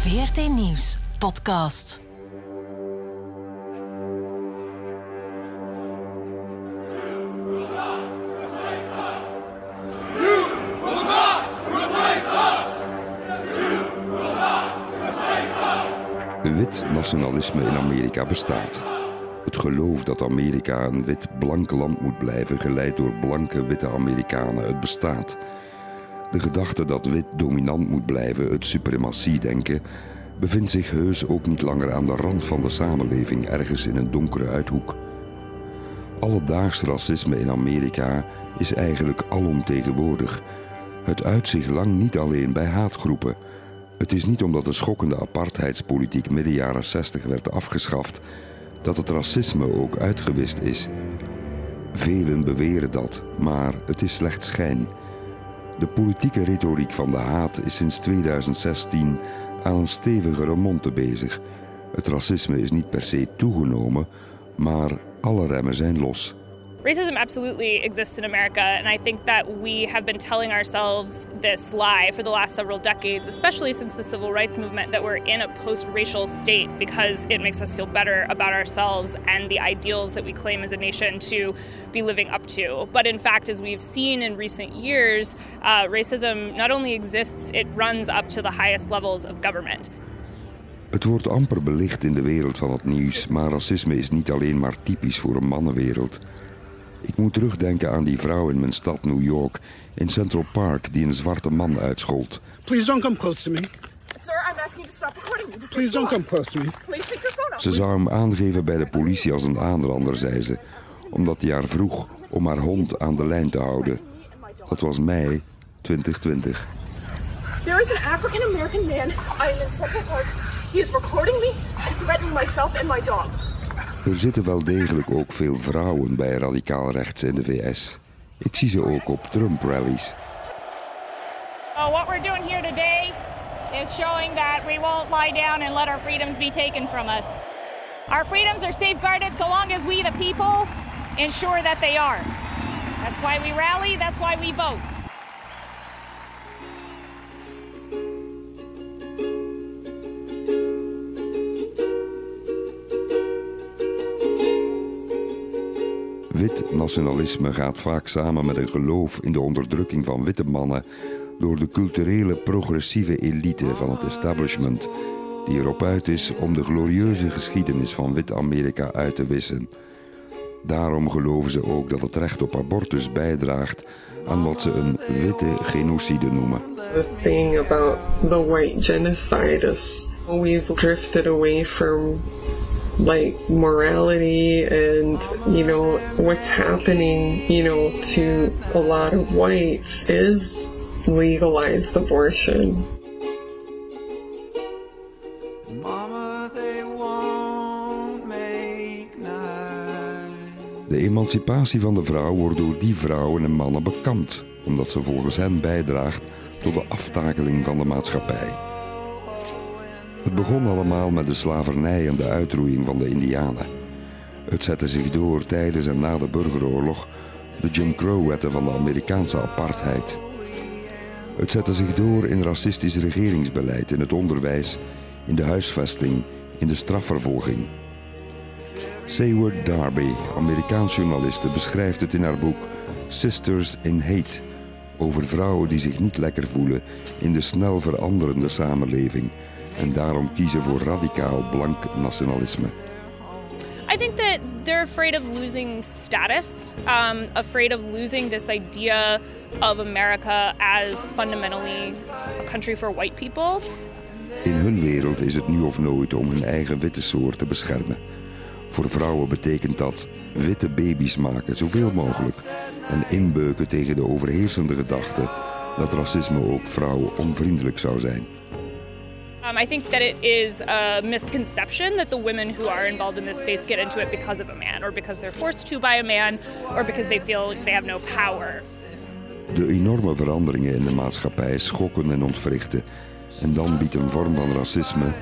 VRT Nieuws podcast. Wit nationalisme in Amerika bestaat. Het geloof dat Amerika een wit-blank land moet blijven, geleid door blanke witte Amerikanen, het bestaat. De gedachte dat wit dominant moet blijven, het suprematie-denken, bevindt zich heus ook niet langer aan de rand van de samenleving, ergens in een donkere uithoek. Alledaags racisme in Amerika is eigenlijk alomtegenwoordig. Het uit zich lang niet alleen bij haatgroepen. Het is niet omdat de schokkende apartheidspolitiek midden jaren 60 werd afgeschaft dat het racisme ook uitgewist is. Velen beweren dat, maar het is slechts schijn. De politieke retoriek van de haat is sinds 2016 aan een stevigere monte bezig. Het racisme is niet per se toegenomen, maar alle remmen zijn los. Racism absolutely exists in America, and I think that we have been telling ourselves this lie for the last several decades, especially since the civil rights movement, that we're in a post racial state because it makes us feel better about ourselves and the ideals that we claim as a nation to be living up to. But in fact, as we've seen in recent years, uh, racism not only exists, it runs up to the highest levels of government. Het wordt amper belicht in de wereld van het nieuws, maar racisme is niet alleen maar typisch voor een mannenwereld. Ik moet terugdenken aan die vrouw in mijn stad New York in Central Park die een zwarte man uitschold. Please don't come close to me. Sir, I'm asking you to stop recording me. Please don't come close to me. Please take your phone off. Ze zou hem aangeven bij de politie als een aanrander, zei ze, omdat hij haar vroeg om haar hond aan de lijn te houden. Dat was mei 2020. There is an African American man. I am in Central Park. He is recording me and threatening myself and my dog. Er zitten wel degelijk ook veel vrouwen bij radicaal rechts in de VS. Ik zie ze ook op Trump-rallies. Uh, what we're doing here today is showing that we won't lie down and let our freedoms be taken from us. Our freedoms are safeguarded so long as we, the people, ensure that they are. That's why we rally, that's why we vote. Wit nationalisme gaat vaak samen met een geloof in de onderdrukking van witte mannen door de culturele progressieve elite van het establishment, die erop uit is om de glorieuze geschiedenis van Wit-Amerika uit te wissen. Daarom geloven ze ook dat het recht op abortus bijdraagt aan wat ze een witte genocide noemen. The thing about the white genocide is we've drifted away from like morality and you know what's happening you know to a lot of whites is legalized abortion Mama, they won't make night. De emancipatie van de vrouw wordt door die vrouwen en mannen bekend, omdat ze volgens hen bijdraagt tot de aftakeling van de maatschappij. Het begon allemaal met de slavernij en de uitroeiing van de Indianen. Het zette zich door tijdens en na de burgeroorlog, de Jim Crow-wetten van de Amerikaanse apartheid. Het zette zich door in racistisch regeringsbeleid, in het onderwijs, in de huisvesting, in de strafvervolging. Seward Darby, Amerikaans journaliste, beschrijft het in haar boek Sisters in Hate over vrouwen die zich niet lekker voelen in de snel veranderende samenleving en daarom kiezen voor radicaal blank nationalisme. I think that they're afraid of losing status, um, afraid of losing this idea of America as fundamentally a country for white people. In hun wereld is het nu of nooit om hun eigen witte soort te beschermen. Voor vrouwen betekent dat witte baby's maken, zoveel mogelijk. En inbeuken tegen de overheersende gedachte dat racisme ook vrouwen onvriendelijk zou zijn. Um, I think that it is a misconception that the women who are involved in this space get into it because of a man, or because they're forced to by a man, or because they feel like they have no power. De enorme veranderingen in de maatschappij schokken en ontwrichten. En dan biedt een vorm van racisme,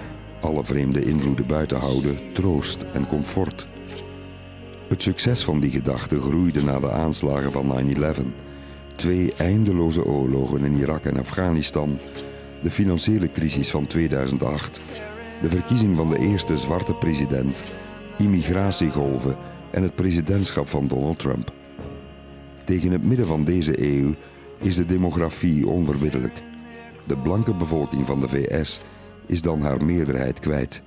alle vreemde invloeden buiten houden, troost en comfort. Het succes van die gedachte groeide na de aanslagen van 9-11. Twee eindeloze oorlogen in Irak en Afghanistan, de financiële crisis van 2008, de verkiezing van de eerste zwarte president, immigratiegolven en het presidentschap van Donald Trump. Tegen het midden van deze eeuw is de demografie onverbiddelijk. De blanke bevolking van de VS is dan haar meerderheid kwijt.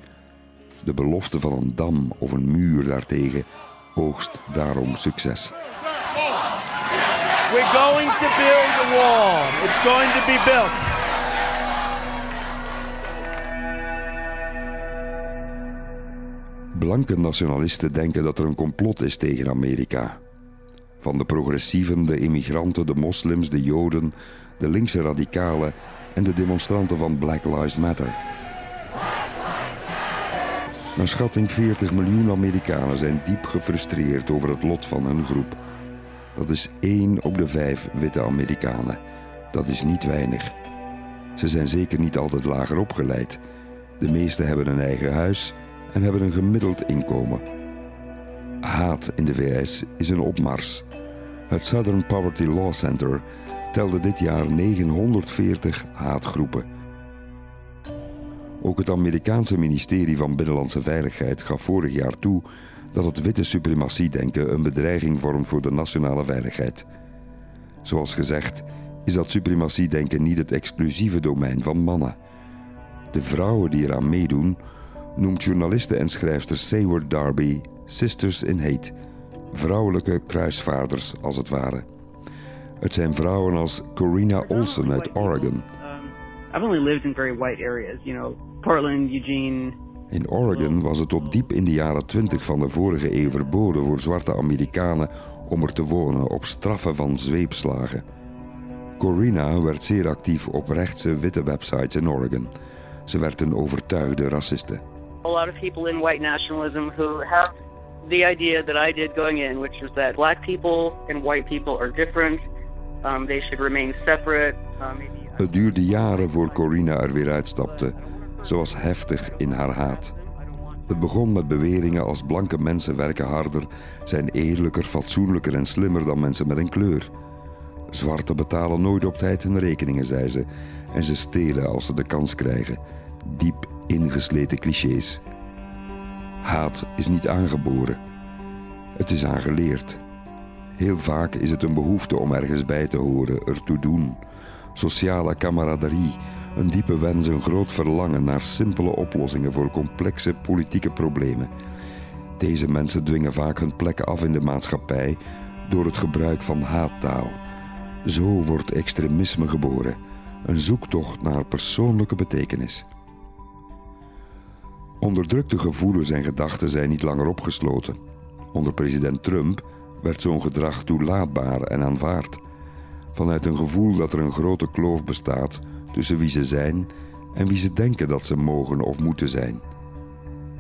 De belofte van een dam of een muur daartegen oogst daarom succes. We're going to build a wall. It's going to be built. Blanke nationalisten denken dat er een complot is tegen Amerika. Van de progressieven, de immigranten, de moslims, de joden, de linkse radicalen en de demonstranten van Black Lives Matter. Naar schatting 40 miljoen Amerikanen zijn diep gefrustreerd over het lot van hun groep. Dat is één op de vijf witte Amerikanen. Dat is niet weinig. Ze zijn zeker niet altijd lager opgeleid. De meesten hebben een eigen huis en hebben een gemiddeld inkomen. Haat in de VS is een opmars. Het Southern Poverty Law Center telde dit jaar 940 haatgroepen. Ook het Amerikaanse ministerie van Binnenlandse Veiligheid gaf vorig jaar toe dat het witte suprematiedenken een bedreiging vormt voor de nationale veiligheid. Zoals gezegd is dat suprematiedenken niet het exclusieve domein van mannen. De vrouwen die eraan meedoen noemt journaliste en schrijfster Sayward Darby Sisters in Hate, vrouwelijke kruisvaarders als het ware. Het zijn vrouwen als Corina Olsen uit Oregon. Um, I've only lived in very white areas, you know, Portland, Eugene. In Oregon was het tot diep in de jaren 20 van de vorige eeuw verboden voor zwarte Amerikanen om er te wonen op straffen van zweepslagen. Corina werd zeer actief op rechtse witte websites in Oregon. Ze werd een overtuigde raciste. A lot of people in white nationalism who have the idea that I did going in, which was that black people and white people are different. Um, they should remain separate. Um, Het duurde jaren voor Corina er weer uitstapte. Ze was heftig in haar haat. Het begon met beweringen als blanke mensen werken harder, zijn eerlijker, fatsoenlijker en slimmer dan mensen met een kleur. Zwarte betalen nooit op tijd hun rekeningen, zei ze, en ze stelen als ze de kans krijgen. Diep ingesleten clichés. Haat is niet aangeboren. Het is aangeleerd. Heel vaak is het een behoefte om ergens bij te horen, ertoe doen. Sociale camaraderie, een diepe wens, een groot verlangen naar simpele oplossingen voor complexe politieke problemen. Deze mensen dwingen vaak hun plek af in de maatschappij door het gebruik van haattaal. Zo wordt extremisme geboren, een zoektocht naar persoonlijke betekenis. Onderdrukte gevoelens en gedachten zijn niet langer opgesloten. Onder president Trump werd zo'n gedrag toelaatbaar en aanvaard. Vanuit een gevoel dat er een grote kloof bestaat tussen wie ze zijn en wie ze denken dat ze mogen of moeten zijn.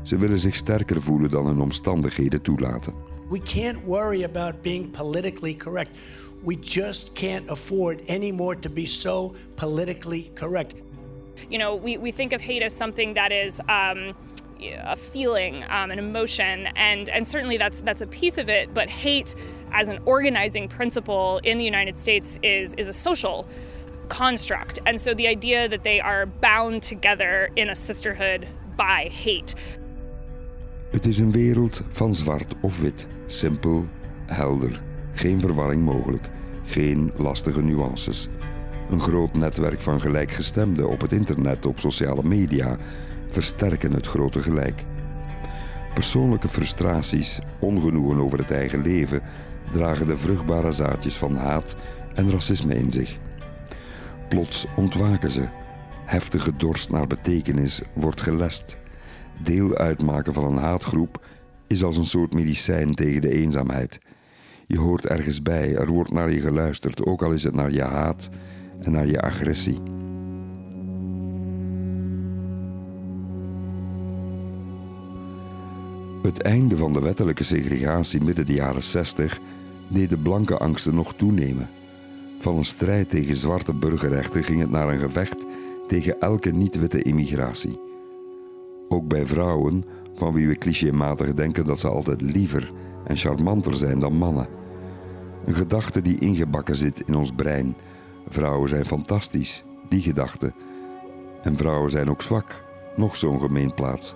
Ze willen zich sterker voelen dan hun omstandigheden toelaten. We can't worry about being politically correct. We just can't afford anymore to be so politically correct. You know, we, we think of hate as something that is um, a feeling, um, an emotion, and, and certainly that's, that's a piece of it, but hate as an organizing principle in the United States is, is a social construct. And so the idea that they are bound together in a sisterhood by hate. Het is een wereld van zwart of wit, simpel, helder, geen verwarring mogelijk, geen lastige nuances. Een groot netwerk van gelijkgestemden op het internet, op sociale media, versterken het grote gelijk. Persoonlijke frustraties, ongenoegen over het eigen leven, dragen de vruchtbare zaadjes van haat en racisme in zich. Plots ontwaken ze. Heftige dorst naar betekenis wordt gelest. Deel uitmaken van een haatgroep is als een soort medicijn tegen de eenzaamheid. Je hoort ergens bij, er wordt naar je geluisterd, ook al is het naar je haat en naar je agressie. Het einde van de wettelijke segregatie midden de jaren 60 deed de blanke angsten nog toenemen. Van een strijd tegen zwarte burgerrechten ging het naar een gevecht tegen elke niet-witte immigratie. Ook bij vrouwen, van wie we clichématig denken dat ze altijd liever en charmanter zijn dan mannen. Een gedachte die ingebakken zit in ons brein. Vrouwen zijn fantastisch, die gedachte. En vrouwen zijn ook zwak, nog zo'n gemeenplaats.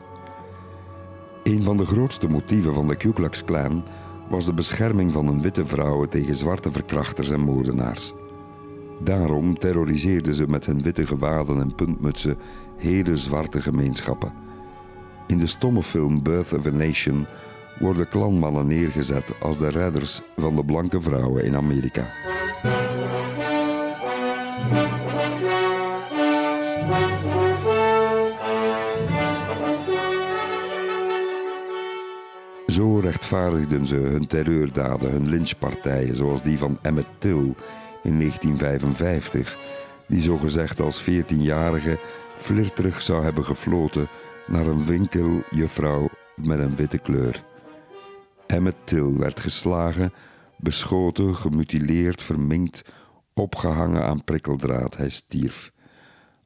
Een van de grootste motieven van de Ku Klux Klan was de bescherming van hun witte vrouwen tegen zwarte verkrachters en moordenaars. Daarom terroriseerden ze met hun witte gewaden en puntmutsen hele zwarte gemeenschappen. In de stomme film Birth of a Nation worden klanmannen neergezet als de redders van de blanke vrouwen in Amerika. Zo rechtvaardigden ze hun terreurdaden, hun lynchpartijen, zoals die van Emmett Till in 1955, die zogezegd als 14-jarige flirterig zou hebben gefloten naar een winkeljuffrouw met een witte kleur. Emmett Till werd geslagen, beschoten, gemutileerd, verminkt, opgehangen aan prikkeldraad. Hij stierf.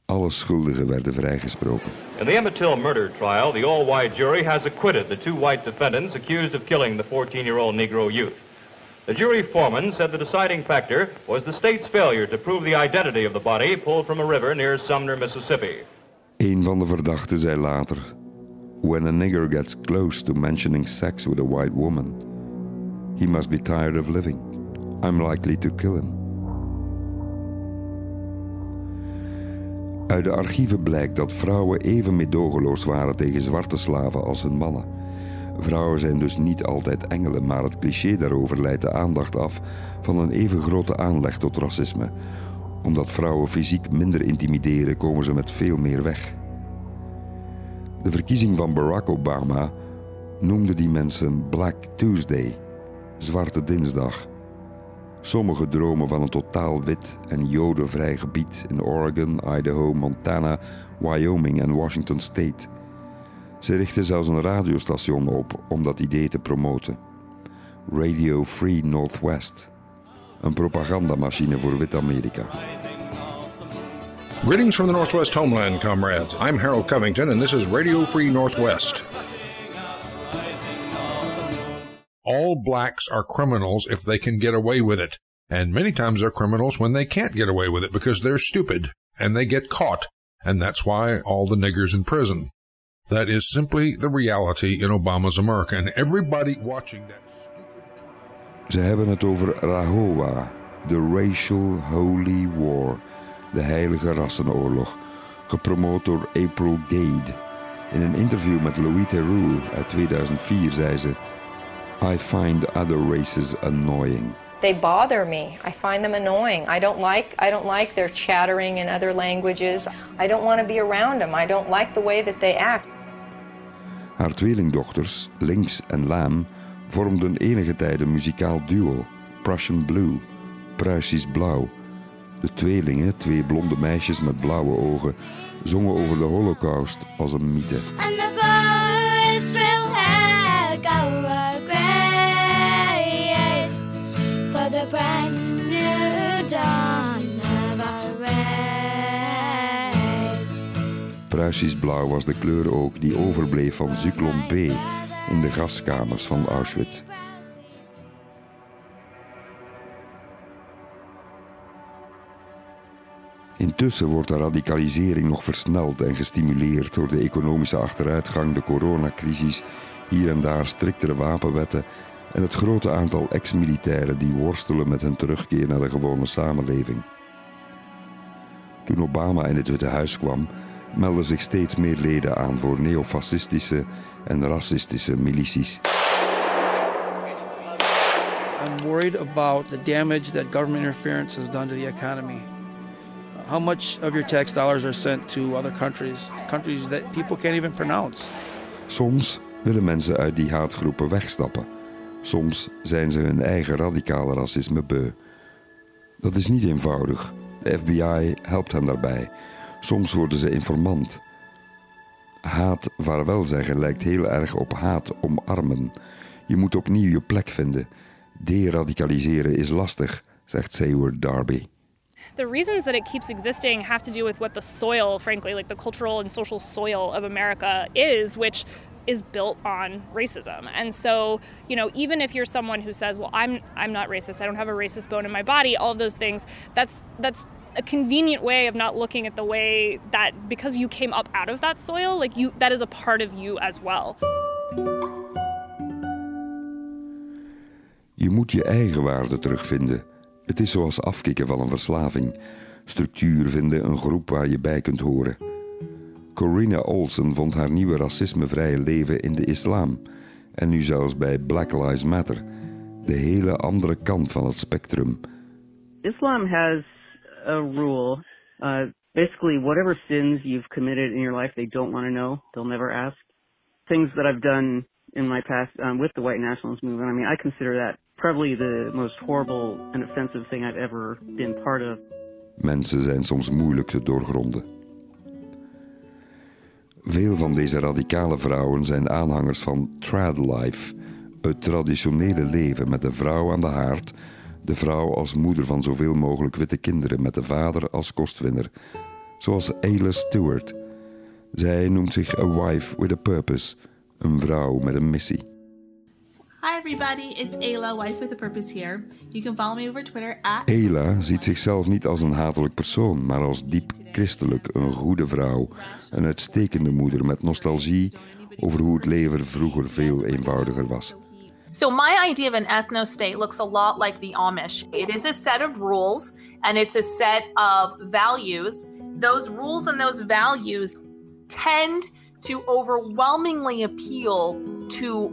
Alle schuldigen werden vrijgesproken. In the Emmett Till murder trial, the all-white jury has acquitted the two white defendants accused of killing the 14-year-old Negro youth. The jury foreman said the deciding factor was the state's failure to prove the identity of the body pulled from a river near Sumner, Mississippi. Een van de verdachten zei later: When a nigger gets close to mentioning sex with a white woman, he must be tired of living. I'm likely to kill him. Uit de archieven blijkt dat vrouwen even meedogenloos waren tegen zwarte slaven als hun mannen. Vrouwen zijn dus niet altijd engelen, maar het cliché daarover leidt de aandacht af van een even grote aanleg tot racisme. Omdat vrouwen fysiek minder intimideren, komen ze met veel meer weg. De verkiezing van Barack Obama noemde die mensen Black Tuesday, Zwarte Dinsdag. Sommigen dromen van een totaal wit en jodenvrij gebied in Oregon, Idaho, Montana, Wyoming en Washington State. Ze richten zelfs een radiostation op om dat idee te promoten. Radio Free Northwest. Een propagandamachine voor Wit-Amerika. Greetings from the Northwest homeland, comrades. I'm Harold Covington, and this is Radio Free Northwest. All blacks are criminals if they can get away with it. And many times they're criminals when they can't get away with it because they're stupid and they get caught. And that's why all the niggers in prison. That is simply the reality in Obama's America. And everybody watching that. Ze hebben het over Rahowa, the Racial Holy War, de heilige rassenoorlog, gepromoot door April Gade. In een interview met Louis Theroux uit 2004 zei ze: I find other races annoying. They bother me. I find them annoying. I don't like I don't like their chattering in other languages. I don't want to be around them. I don't like the way that they act. Haar tweelingdochters, Lynx en Lam, vormden enige tijd een muzikaal duo, Prussian Blue, Pruisisch Blauw. De tweelingen, twee blonde meisjes met blauwe ogen, zongen over de Holocaust als een mythe. Pruisisch blauw was de kleur ook die overbleef van Zyklon B in de gaskamers van Auschwitz. Intussen wordt de radicalisering nog versneld en gestimuleerd door de economische achteruitgang, de coronacrisis, hier en daar striktere wapenwetten en het grote aantal ex-militairen die worstelen met hun terugkeer naar de gewone samenleving. Toen Obama in het Witte Huis kwam, meldden zich steeds meer leden aan voor neofascistische en racistische milities. I'm worried about the damage that government interference has done to the economy. How much of your tax dollars are sent to other countries, countries that people can't even pronounce? Soms willen mensen uit die haatgroepen wegstappen. Soms zijn ze hun eigen radicale racisme beu. Dat is niet eenvoudig. De FBI helpt hen daarbij. Soms worden ze informant. Haat vaarwel zeggen lijkt heel erg op haat omarmen. Je moet opnieuw je plek vinden. Deradicaliseren is lastig, zegt Sayward Darby. the reasons that it keeps existing have to do with what the soil, frankly, like the cultural and social soil of America is, which is built on racism. And so, you know, even if you're someone who says, "Well, I'm I'm not racist. I don't have a racist bone in my body," all those things, that's that's a convenient way of not looking at the way that because you came up out of that soil, like you that is a part of you as well. Je moet je eigen waarde terugvinden. Het is zoals afkicken van een verslaving. Structuur vinden, een groep waar je bij kunt horen. Corina Olsen vond haar nieuwe racismevrije leven in de islam. En nu zelfs bij Black Lives Matter. De hele andere kant van het spectrum. Islam has a rule. Uh, basically, whatever sins you've committed in your life, they don't want to know. They'll never ask. Things that I've done in my past um, with the white nationalist movement, I mean, I consider that probably the most horrible and offensive thing I've ever been part of. Mensen zijn soms moeilijk te doorgronden. Veel van deze radicale vrouwen zijn aanhangers van trad life, het traditionele leven met de vrouw aan de haard, de vrouw als moeder van zoveel mogelijk witte kinderen met de vader als kostwinner, zoals Ayla Stewart. Zij noemt zich a wife with a purpose, een vrouw met een missie. Hi everybody, it's Ayla, wife with a purpose here. You can follow me over Twitter at Ayla ziet zichzelf niet als een hatelijk persoon, maar als diep christelijk, een goede vrouw, een uitstekende moeder met nostalgie over hoe het leven vroeger veel eenvoudiger was. So my idea of an ethno-state looks a lot like the Amish. It is a set of rules and it's a set of values. Those rules and those values tend to overwhelmingly appeal to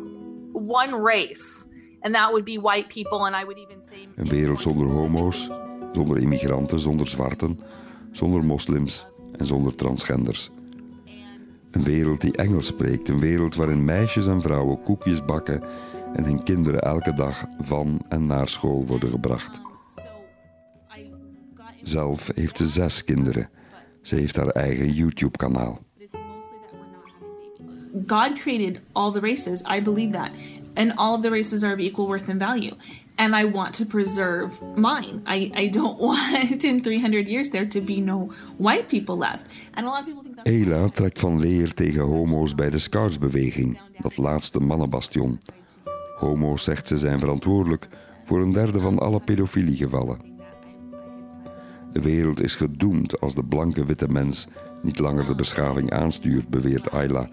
one race. And that would be white people and I would even say Een wereld zonder homo's, zonder immigranten, zonder zwarten, zonder moslims en zonder transgenders. Een wereld die Engels spreekt, een wereld waarin meisjes en vrouwen koekjes bakken en hun kinderen elke dag van en naar school worden gebracht. Zelf heeft ze zes kinderen. Ze heeft haar eigen YouTube-kanaal. God created all the races. I believe that. And all of the races are of equal worth and value. And I want to preserve mine. I, I don't want in 300 years there to be no white people left. And a lot of people think that's Ela trekt van leer tegen homo's bij de Scoutsbeweging, dat laatste mannenbastion. Homo's, zegt ze, zijn verantwoordelijk voor een derde van alle pedofiliegevallen. De wereld is gedoemd als de blanke witte mens niet langer de beschaving aanstuurt, beweert Ayla.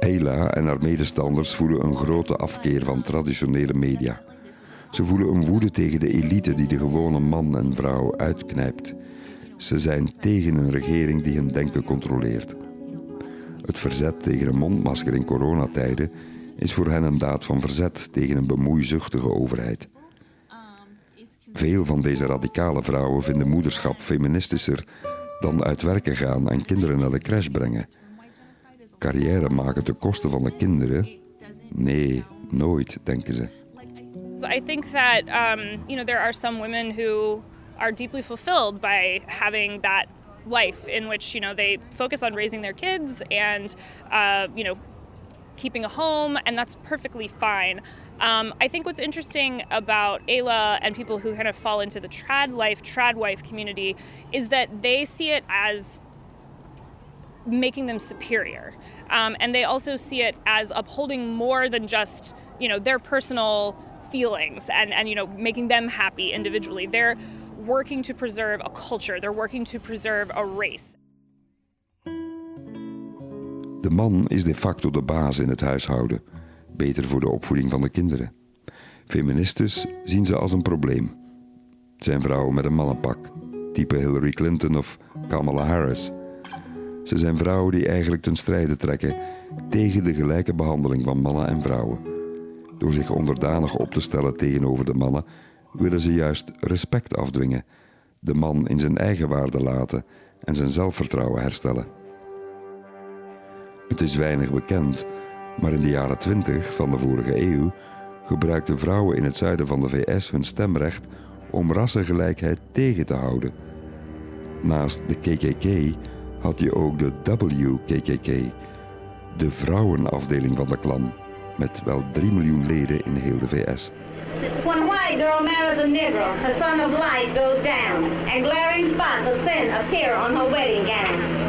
Ayla en haar medestanders voelen een grote afkeer van traditionele media. Ze voelen een woede tegen de elite die de gewone man en vrouw uitknijpt. Ze zijn tegen een regering die hun denken controleert. Het verzet tegen een mondmasker in coronatijden is voor hen een daad van verzet tegen een bemoeizuchtige overheid. Veel van deze radicale vrouwen vinden moederschap feministischer dan uit werken gaan en kinderen naar de crash brengen. Carrière maken ten koste van de kinderen? Nee, nooit, denken ze. I think that um, you know there are some women who are deeply fulfilled by having that life in which you know they focus on raising their kids and uh, you know keeping a home, and that's perfectly fine. Um, I think what's interesting about Ayla and people who kind of fall into the trad life, trad wife community is that they see it as making them superior. Um, and they also see it as upholding more than just, you know, their personal feelings and, and, you know, making them happy individually. They're working to preserve a culture. They're working to preserve a race. De man is de facto de baas in het huishouden, beter voor de opvoeding van de kinderen. Feministes zien ze als een probleem. Het zijn vrouwen met een mannenpak, type Hillary Clinton of Kamala Harris. Ze zijn vrouwen die eigenlijk ten strijde trekken tegen de gelijke behandeling van mannen en vrouwen. Door zich onderdanig op te stellen tegenover de mannen, willen ze juist respect afdwingen, de man in zijn eigen waarde laten en zijn zelfvertrouwen herstellen. Het is weinig bekend, maar in de jaren 20 van de vorige eeuw gebruikten vrouwen in het zuiden van de VS hun stemrecht om rassengelijkheid tegen te houden. Naast de KKK had je ook de WKKK, de vrouwenafdeling van de klan, met wel 3 miljoen leden in heel de VS. When white girl marries a negro, her sun of light goes down, and glaring spots of sin appear on her wedding gown.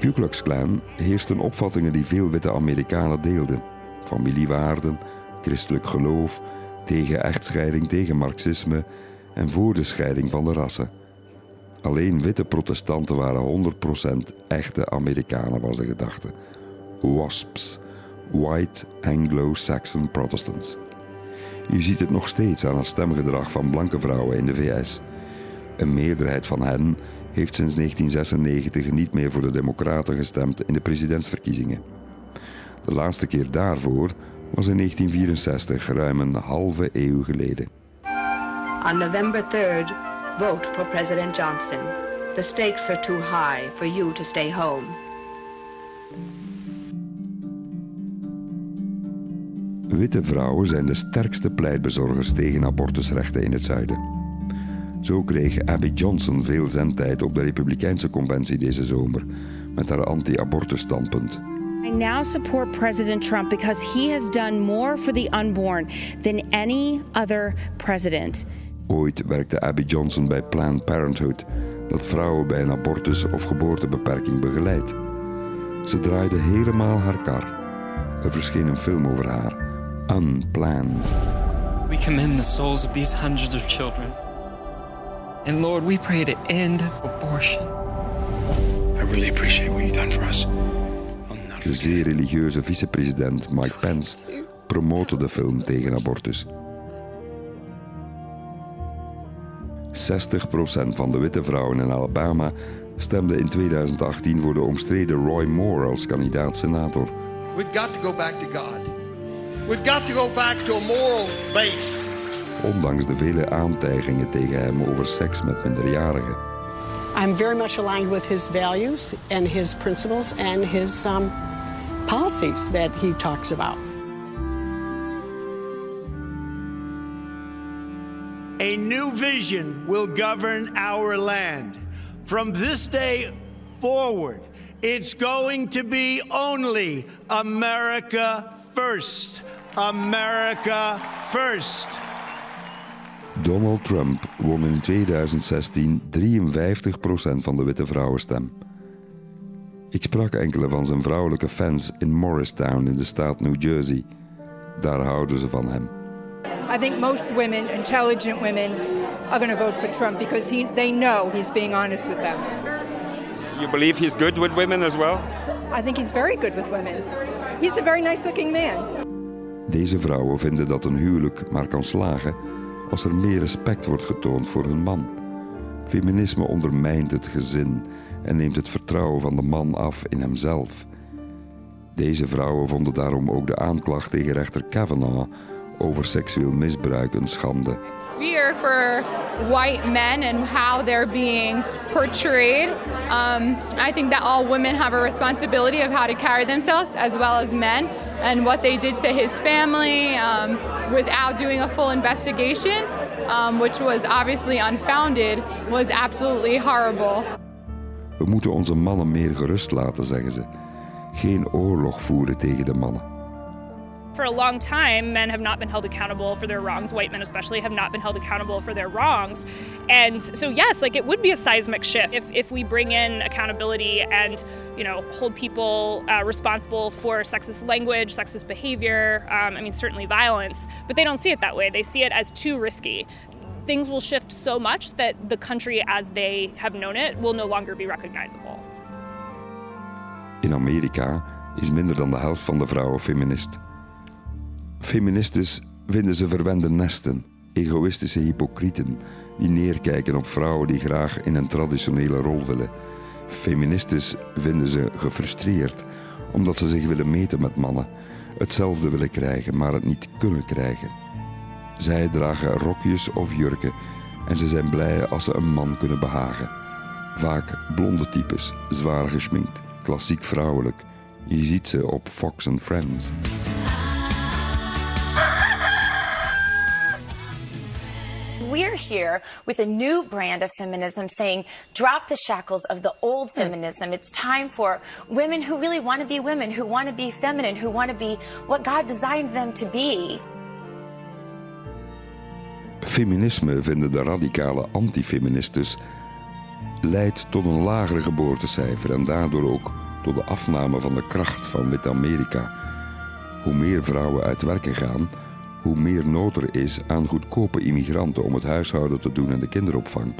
De Ku Klux Klan heersten opvattingen die veel witte Amerikanen deelden. Familiewaarden, christelijk geloof, Tegen echtscheiding, tegen marxisme en voor de scheiding van de rassen. Alleen witte protestanten waren 100% echte Amerikanen, was de gedachte. WASPs, White Anglo-Saxon Protestants. Je ziet het nog steeds aan het stemgedrag van blanke vrouwen in de VS. Een meerderheid van hen heeft sinds 1996 niet meer voor de Democraten gestemd in de presidentsverkiezingen. De laatste keer daarvoor was in 1964, ruim een halve eeuw geleden. On November 3rd, vote for President Johnson. The stakes are too high for you to stay home. Witte vrouwen zijn de sterkste pleitbezorgers tegen abortusrechten in het zuiden. Zo kreeg Abby Johnson veel zendtijd op de Republikeinse conventie deze zomer met haar anti-abortus-standpunt. I now support President Trump because he has done more for the unborn than any other president. Ooit werkte Abby Johnson bij Planned Parenthood, dat vrouwen bij een abortus of geboortebeperking begeleidt. Ze draaide helemaal haar kar. Er verscheen een film over haar, Unplanned. We commend the souls of these hundreds of children. And Lord, we pray to end abortion. I really appreciate what you've done for us. De zeer religieuze vicepresident Mike Pence promote de film tegen abortus. 60% van de witte vrouwen in Alabama stemde in 2018 voor de omstreden Roy Moore als kandidaat-senator. We've got to go back to God. We've got to go back to a moral base. Ondanks de vele aantijgingen tegen hem over seks met minderjarigen. I'm very much aligned with his values and his principles and his um, policies that he talks about. A new vision will govern our land. From this day forward, it's going to be only America first. America first. Donald Trump won in 2016 53% van de witte vrouwenstem. Ik sprak enkele van zijn vrouwelijke fans in Morristown in de staat New Jersey. Daar houden ze van hem. I think most women, intelligent women, are going to vote for Trump because he, they know he's being honest with them. You believe he's good with women as well? I think he's very good with women. He's a very nice looking man. Deze vrouwen vinden dat een huwelijk maar kan slagen als er meer respect wordt getoond voor hun man. Feminisme ondermijnt het gezin en neemt het vertrouwen van de man af in hemzelf. Deze vrouwen vonden daarom ook de aanklacht tegen rechter Kavanaugh over seksueel misbruik een schande. We are for white men and how they're being portrayed. Um, I think that all women have a responsibility of how to carry themselves as well as men, and what they did to his family um, without doing a full investigation, um, which was obviously unfounded, was absolutely horrible. We moeten onze mannen meer gerust laten, zeggen ze. Geen oorlog voeren tegen de mannen. For a long time, men have not been held accountable for their wrongs. White men, especially, have not been held accountable for their wrongs. And so, yes, like it would be a seismic shift if, if we bring in accountability and, you know, hold people uh, responsible for sexist language, sexist behavior. Um, I mean, certainly violence, but they don't see it that way. They see it as too risky. Things will shift so much that the country as they have known it will no longer be recognizable. In Amerika is minder dan de helft van de vrouwen feminist. Feministes vinden ze verwende nesten, egoïstische hypocrieten die neerkijken op vrouwen die graag in een traditionele rol willen. Feministes vinden ze gefrustreerd omdat ze zich willen meten met mannen, hetzelfde willen krijgen, maar het niet kunnen krijgen. Zij dragen rokjes of jurken en ze zijn blij als ze een man kunnen behagen. Vaak blonde types, zwaar geschminkt, klassiek vrouwelijk. Je ziet ze op Fox and Friends. Here with a new brand of feminism saying, drop the shackles of the old feminism. It's time for women who really want to be women, who want to be feminine, who want to be what God designed them to be. Feminisme vinden de radicale antifeministes leidt tot een lager geboortecijfer en daardoor ook tot de afname van de kracht van Wit-Amerika. Hoe meer vrouwen uit werken gaan, hoe meer nood er is aan goedkope immigranten om het huishouden te doen en de kinderopvang.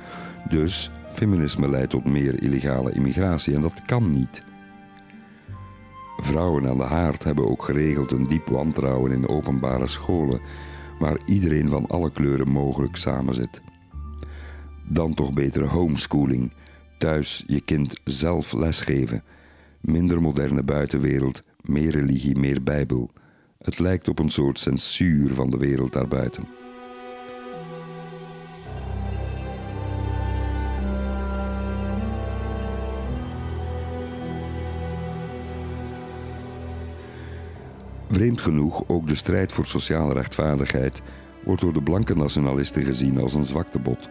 Dus feminisme leidt tot meer illegale immigratie en dat kan niet. Vrouwen aan de haard hebben ook geregeld een diep wantrouwen in openbare scholen, waar iedereen van alle kleuren mogelijk samenzit. Dan toch betere homeschooling, thuis je kind zelf lesgeven, minder moderne buitenwereld, meer religie, meer Bijbel. Het lijkt op een soort censuur van de wereld daarbuiten. Vreemd genoeg, ook de strijd voor sociale rechtvaardigheid wordt door de blanke nationalisten gezien als een zwaktebod.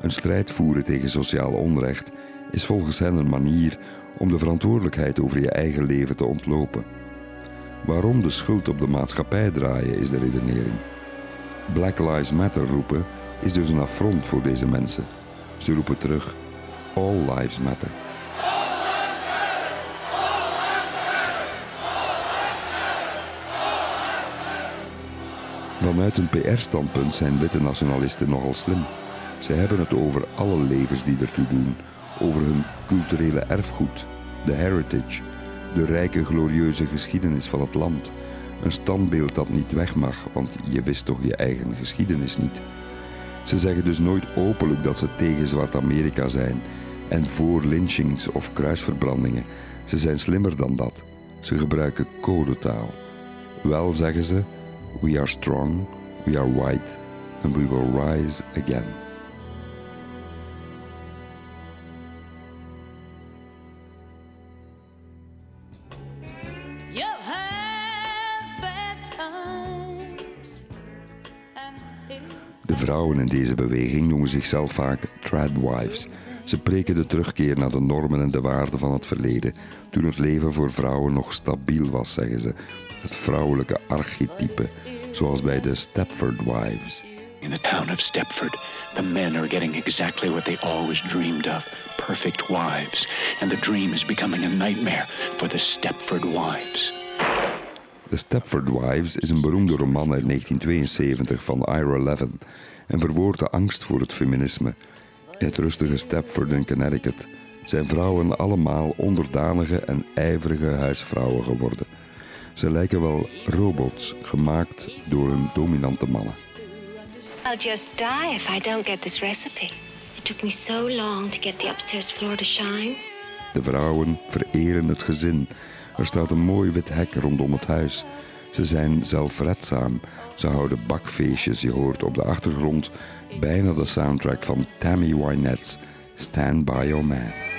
Een strijd voeren tegen sociaal onrecht is volgens hen een manier om de verantwoordelijkheid over je eigen leven te ontlopen. Waarom de schuld op de maatschappij draaien is de redenering. Black Lives Matter roepen is dus een affront voor deze mensen. Ze roepen terug: All Lives Matter. Vanuit een PR-standpunt zijn witte nationalisten nogal slim. Ze hebben het over alle levens die ertoe doen, over hun culturele erfgoed, de heritage, de rijke glorieuze geschiedenis van het land. Een standbeeld dat niet weg mag, want je wist toch je eigen geschiedenis niet. Ze zeggen dus nooit openlijk dat ze tegen Zwart Amerika zijn en voor lynchings of kruisverbrandingen. Ze zijn slimmer dan dat. Ze gebruiken codetaal. Wel zeggen ze: We are strong, we are white, and we will rise again. De vrouwen in deze beweging noemen zichzelf vaak tradwives. Ze preken de terugkeer naar de normen en de waarden van het verleden, toen het leven voor vrouwen nog stabiel was, zeggen ze. Het vrouwelijke archetype, zoals bij de Stepford Wives. In the town of Stepford, the men are getting exactly what they always dreamed of perfect wives. And the dream is becoming a nightmare for the Stepford Wives. The Stepford Wives is een beroemde roman uit 1972 van Ira Levin en verwoordt de angst voor het feminisme. In het rustige Stepford in Connecticut zijn vrouwen allemaal onderdanige en ijverige huisvrouwen geworden. Ze lijken wel robots, gemaakt door hun dominante mannen. I'll just die if I don't get this recipe. It took me so long to get the upstairs floor to shine. De vrouwen vereren het gezin. Er staat een mooi wit hek rondom het huis. Ze zijn zelfredzaam. Ze houden bakfeestjes. Je hoort op de achtergrond bijna de soundtrack van Tammy Wynette's Stand By Your Man.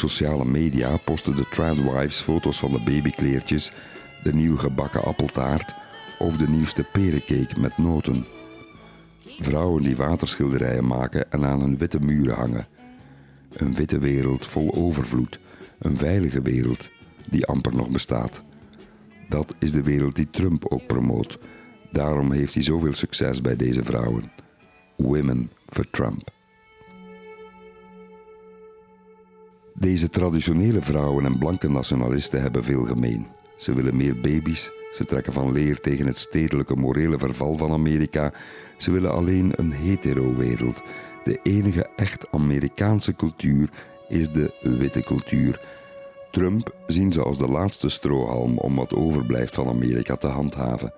Sociale media posten de tradwives foto's van de babykleertjes, de nieuw gebakken appeltaart of de nieuwste perencake met noten. Vrouwen die waterschilderijen maken en aan hun witte muren hangen. Een witte wereld vol overvloed, een veilige wereld die amper nog bestaat. Dat is de wereld die Trump ook promoot. Daarom heeft hij zoveel succes bij deze vrouwen. Women for Trump. Deze traditionele vrouwen en blanke nationalisten hebben veel gemeen. Ze willen meer baby's, ze trekken van leer tegen het stedelijke morele verval van Amerika. Ze willen alleen een hetero-wereld. De enige echt Amerikaanse cultuur is de witte cultuur. Trump zien ze als de laatste strohalm om wat overblijft van Amerika te handhaven.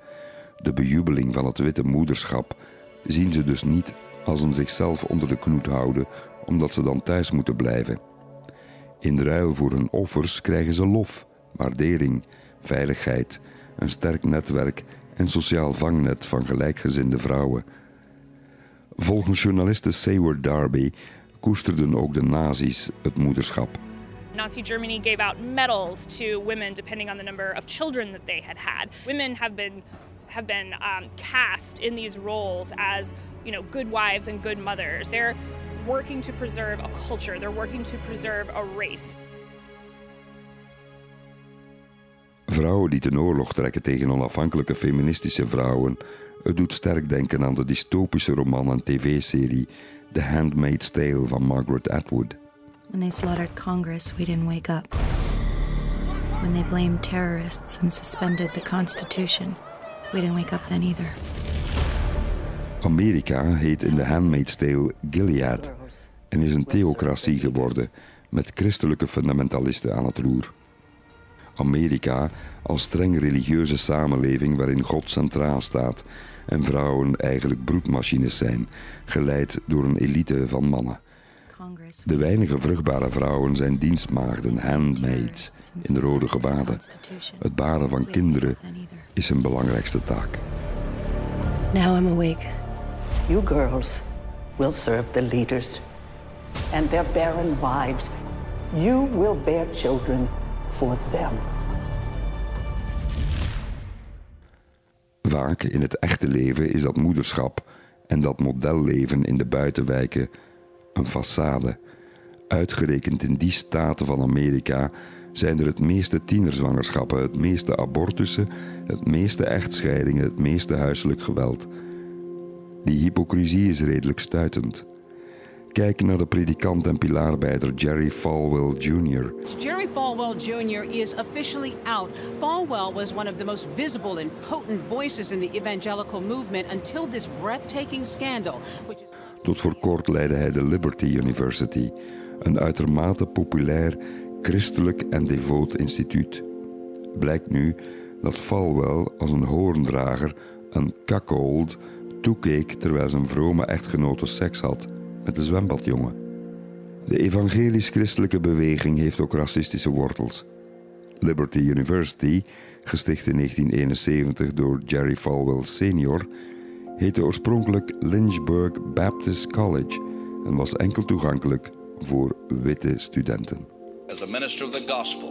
De bejubeling van het witte moederschap zien ze dus niet als een zichzelf onder de knoet houden, omdat ze dan thuis moeten blijven. In ruil voor hun offers krijgen ze lof, waardering, veiligheid, een sterk netwerk en sociaal vangnet van gelijkgezinde vrouwen. Volgens journaliste Seward Darby koesterden ook de nazi's het moederschap. Nazi Germany gave out medals to women depending on the number of children that they had had. Women have been have been um, cast in these roles as you know good wives and good mothers. They're working to preserve a culture. They're working to preserve a race. Vrouwen die ten oorlog trekken tegen onafhankelijke feministische vrouwen. Het doet sterk denken aan de dystopische roman en tv-serie The Handmaid's Tale van Margaret Atwood. When they slaughtered Congress, we didn't wake up. When they blamed terrorists and suspended the Constitution, we didn't wake up then either. Amerika heet in The Handmaid's Tale Gilead en is een theocratie geworden met christelijke fundamentalisten aan het roer. Amerika als streng religieuze samenleving waarin God centraal staat en vrouwen eigenlijk broedmachines zijn, geleid door een elite van mannen. De weinige vruchtbare vrouwen zijn dienstmaagden, handmaids, in de rode gewaden. Het baren van kinderen is hun belangrijkste taak. Now I'm awake. You girls will serve the leaders and their barren wives. You will bear children for them. Vaak in het echte leven is dat moederschap en dat modelleven in de buitenwijken een façade. Uitgerekend in die staten van Amerika zijn er het meeste tienerzwangerschappen, het meeste abortussen, het meeste echtscheidingen, het meeste huiselijk geweld. Die hypocrisie is redelijk stuitend. Kijk naar de predikant en pilaarbijder Jerry Falwell Jr. Jerry Falwell Jr. is officially out. Falwell was one of the most visible and potent voices in the evangelical movement until this breathtaking scandal, which is Tot voor kort leidde hij de Liberty University, een uitermate populair, christelijk en devoot instituut. Blijkt nu dat Falwell als een hoorndrager, een cuckold, toekeek terwijl zijn vrome echtgenote seks had met de zwembadjongen. De evangelisch-christelijke beweging heeft ook racistische wortels. Liberty University, gesticht in 1971 door Jerry Falwell Sr., heette oorspronkelijk Lynchburg Baptist College en was enkel toegankelijk voor witte studenten. As a minister of the gospel,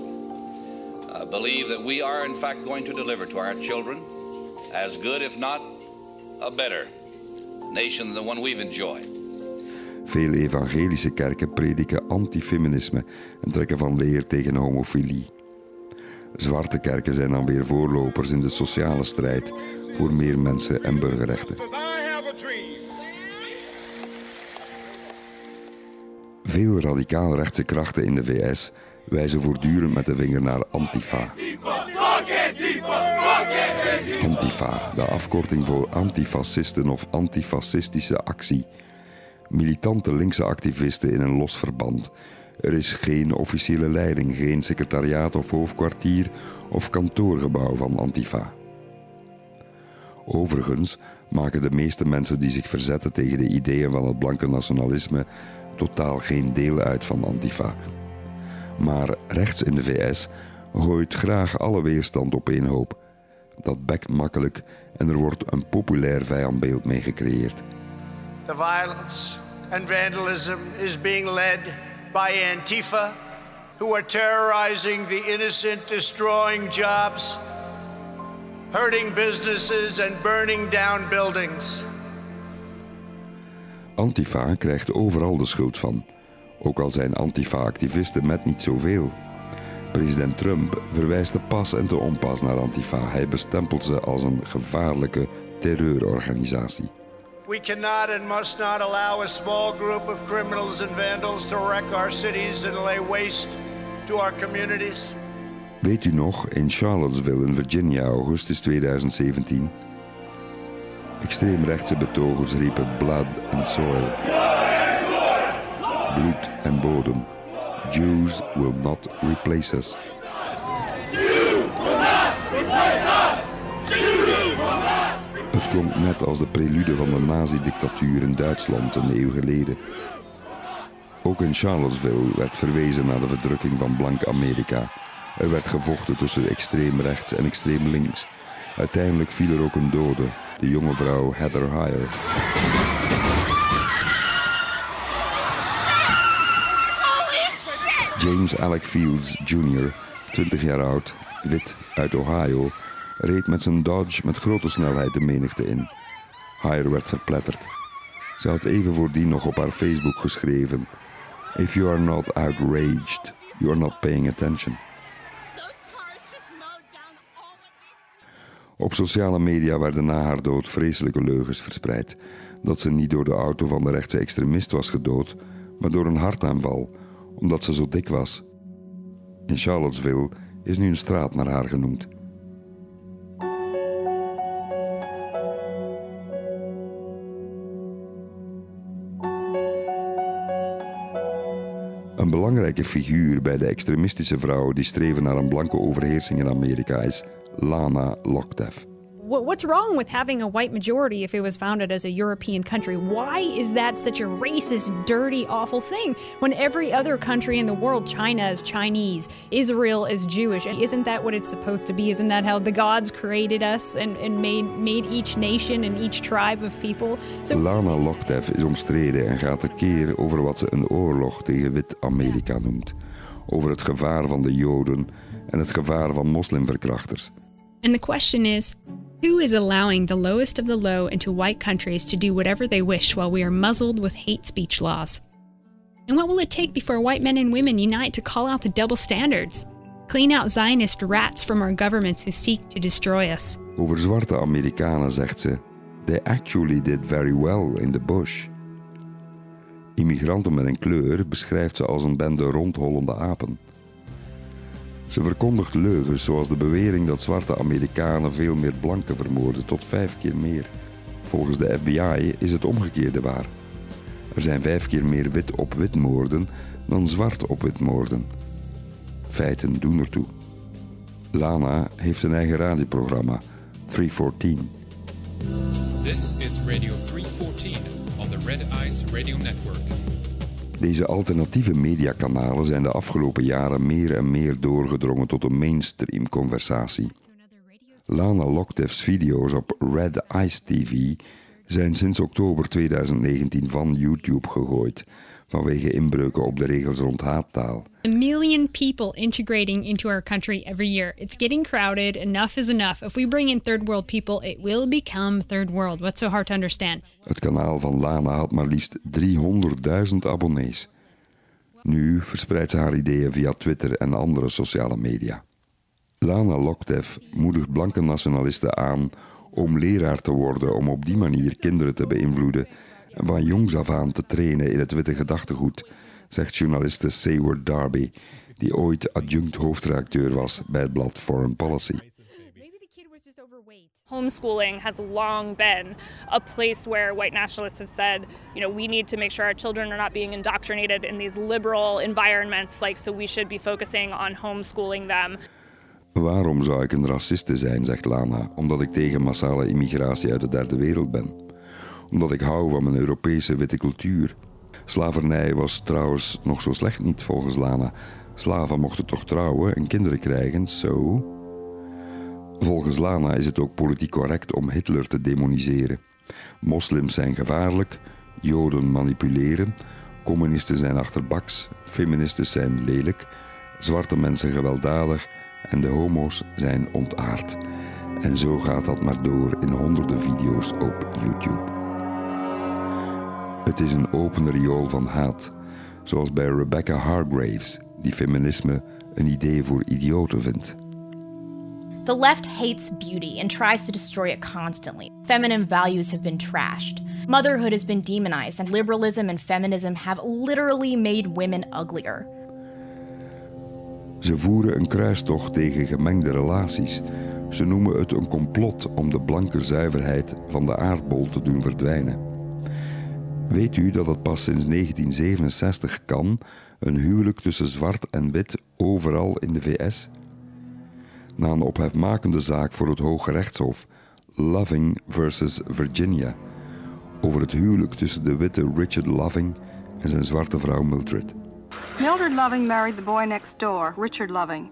I believe that we are in fact going to deliver to our children as good, if not a better nation than the one we've enjoyed. Vele evangelische kerken prediken antifeminisme en trekken van leer tegen homofilie. Zwarte kerken zijn dan weer voorlopers in de sociale strijd voor meer mensen en burgerrechten. Veel radicaal-rechtse krachten in de VS wijzen voortdurend met de vinger naar Antifa. Antifa, de afkorting voor antifascisten of antifascistische actie. Militante linkse activisten in een los verband. Er is geen officiële leiding, geen secretariaat of hoofdkwartier of kantoorgebouw van Antifa. Overigens maken de meeste mensen die zich verzetten tegen de ideeën van het blanke nationalisme totaal geen deel uit van Antifa. Maar rechts in de VS gooit graag alle weerstand op één hoop. Dat bekt makkelijk en er wordt een populair vijandbeeld mee gecreëerd. The violence and vandalism is being led by Antifa, who are terrorizing the innocent, destroying jobs, hurting businesses, and burning down buildings. Antifa krijgt overal de schuld van, ook al zijn Antifa-activisten met niet zoveel. President Trump verwijst te pas en te onpas naar Antifa. Hij bestempelt ze als een gevaarlijke terreurorganisatie. We cannot and must not allow a small group of criminals and vandals to wreck our cities and lay waste to our communities. Weet u nog, in Charlottesville in Virginia, augustus 2017? Extreemrechtse betogers riepen blood and soil. Bloed en bodem. Jews will not replace us. Het klonk net als de prelude van de nazi-dictatuur in Duitsland een eeuw geleden. Ook in Charlottesville werd verwezen naar de verdrukking van blank Amerika. Er werd gevochten tussen extreem rechts en extreem links. Uiteindelijk viel er ook een dode, de jonge vrouw Heather Heyer. James Alec Fields Jr., 20 jaar oud, wit, uit Ohio, reed met zijn Dodge met grote snelheid de menigte in. Heyer werd verpletterd. Ze had even voordien nog op haar Facebook geschreven: If you are not outraged, you are not paying attention. Op sociale media werden na haar dood vreselijke leugens verspreid. Dat ze niet door de auto van de rechtse extremist was gedood, maar door een hartaanval, omdat ze zo dik was. In Charlottesville is nu een straat naar haar genoemd. Een belangrijke figuur bij de extremistische vrouwen die streven naar een blanke overheersing in Amerika is Lana Locktev. What's wrong with having a white majority if it was founded as a European country? Why is that such a racist, dirty, awful thing when every other country in the world, China is Chinese, Israel is Jewish? Isn't that what it's supposed to be? Isn't that how the gods created us and, and made, made each nation and each tribe of people? So Lana Loktev is omstreden en gaat tekeer over wat ze een oorlog tegen wit Amerika noemt. Over het gevaar van de Joden en het gevaar van moslimverkrachters. And the question is who is allowing the lowest of the low into white countries to do whatever they wish while we are muzzled with hate speech laws? And what will it take before white men and women unite to call out the double standards? Clean out Zionist rats from our governments who seek to destroy us. Over zwarte Amerikanen zegt ze: They actually did very well in the bush. Immigranten met een kleur beschrijft ze als een bende rondhollende apen. Ze verkondigt leugens zoals de bewering dat zwarte Amerikanen veel meer blanken vermoorden, tot vijf keer meer. Volgens de FBI is het omgekeerde waar. Er zijn vijf keer meer wit op wit moorden dan zwart op wit moorden. Feiten doen ertoe. Lana heeft een eigen radioprogramma, 314. This is Radio 314 on the Red Ice Radio Network. Deze alternatieve mediakanalen zijn de afgelopen jaren meer en meer doorgedrongen tot een mainstream conversatie. Lana Loktev's video's op Red Ice TV zijn sinds oktober 2019 van YouTube gegooid vanwege inbreuken op de regels rond haattaal. A million people integrating into our country every year. It's getting crowded. Enough is enough. If we bring in third world people, it will become third world. What's so hard to understand? Het kanaal van Lana had maar liefst 300.000 abonnees. Nu verspreidt ze haar ideeën via Twitter en andere sociale media. Lana Loktev moedigt blanke nationalisten aan om leraar te worden om op die manier kinderen te beïnvloeden en van jongs af aan te trainen in het witte gedachtegoed, zegt journaliste Sayward Darby, die ooit adjunct hoofdredacteur was bij het blad Foreign Policy. homeschooling has long been a place where white nationalists have said, you know, we need to make sure our children are not being indoctrinated in these liberal environments, like, so we should be focusing on homeschooling them. Waarom zou ik een raciste zijn, zegt Lana, omdat ik tegen massale immigratie uit de derde wereld ben? Omdat ik hou van mijn Europese witte cultuur. Slavernij was trouwens nog zo slecht niet volgens Lana. Slaven mochten toch trouwen en kinderen krijgen, zo. Volgens Lana is het ook politiek correct om Hitler te demoniseren. Moslims zijn gevaarlijk, Joden manipuleren, communisten zijn achterbaks, feministen zijn lelijk, zwarte mensen gewelddadig en de homo's zijn ontaard. En zo gaat dat maar door in honderden video's op YouTube. Het is een open riool van haat, zoals bij Rebecca Hargraves, die feminisme een idee voor idioten vindt. The left hates beauty and tries to destroy it constantly. Feminine values have been trashed. Motherhood has been demonized, and liberalism and feminism have literally made women uglier. Ze voeren een kruistocht tegen gemengde relaties. Ze noemen het een complot om de blanke zuiverheid van de aardbol te doen verdwijnen. Weet u dat het pas sinds 1967 kan, een huwelijk tussen zwart en wit overal in de VS? Na een ophefmakende zaak voor het Hoge Rechtshof, Loving versus Virginia, over het huwelijk tussen de witte Richard Loving en zijn zwarte vrouw Mildred. Mildred Loving married the boy next door, Richard Loving.